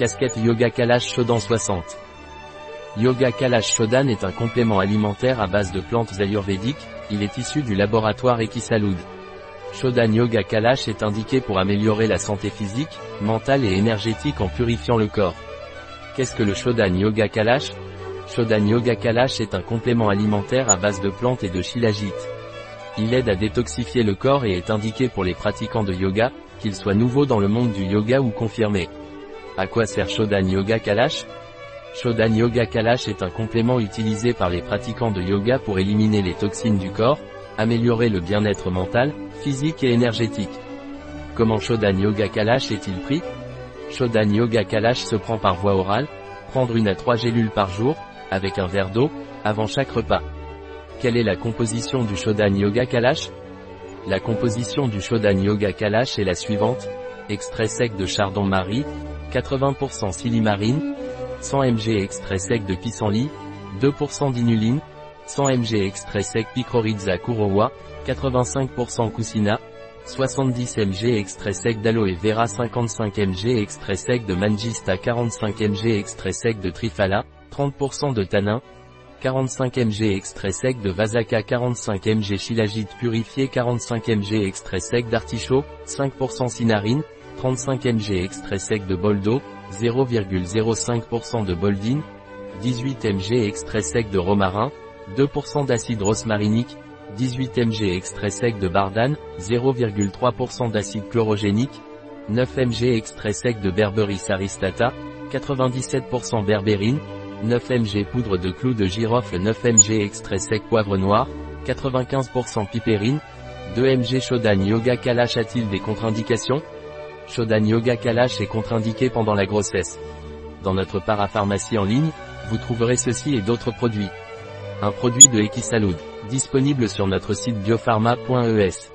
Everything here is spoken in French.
Casquette Yoga Kalash Shodan 60. Yoga Kalash Shodan est un complément alimentaire à base de plantes ayurvédiques, il est issu du laboratoire Ekisalud. Shodan Yoga Kalash est indiqué pour améliorer la santé physique, mentale et énergétique en purifiant le corps. Qu'est-ce que le Shodan Yoga Kalash? Shodan Yoga Kalash est un complément alimentaire à base de plantes et de shilajit. Il aide à détoxifier le corps et est indiqué pour les pratiquants de yoga, qu'ils soient nouveaux dans le monde du yoga ou confirmés. À quoi sert Shodan Yoga Kalash? Shodan Yoga Kalash est un complément utilisé par les pratiquants de yoga pour éliminer les toxines du corps, améliorer le bien-être mental, physique et énergétique. Comment Shodan Yoga Kalash est-il pris? Shodan Yoga Kalash se prend par voie orale, prendre une à trois gélules par jour, avec un verre d'eau, avant chaque repas. Quelle est la composition du Shodan Yoga Kalash? La composition du Shodan Yoga Kalash est la suivante. Extrait sec de chardon-marie, 80% silimarine, 100 mg extrait sec de pissenlit, 2% d'inuline, 100 mg extrait sec picrorizza kurowa, 85% coussina, 70 mg extrait sec d'aloe vera 55 mg extrait sec de mangista 45 mg extrait sec de trifala, 30% de tanin, 45 mg extrait sec de vasaka 45 mg shilajit purifié 45 mg extrait sec d'artichaut, 5% cinarine, 35 mg extrait sec de boldo, 0,05% de boldine, 18 mg extrait sec de romarin, 2% d'acide rosmarinique, 18 mg extrait sec de bardane, 0,3% d'acide chlorogénique, 9 mg extrait sec de berberis aristata, 97% berbérine, 9 mg poudre de clou de girofle 9 mg extrait sec poivre noir, 95% pipérine, 2 mg Shodan Yoga Kalash a-t-il des contre-indications? Shodan Yoga Kalash est contre-indiqué pendant la grossesse. Dans notre parapharmacie en ligne, vous trouverez ceci et d'autres produits. Un produit de Equisalud, disponible sur notre site biopharma.es.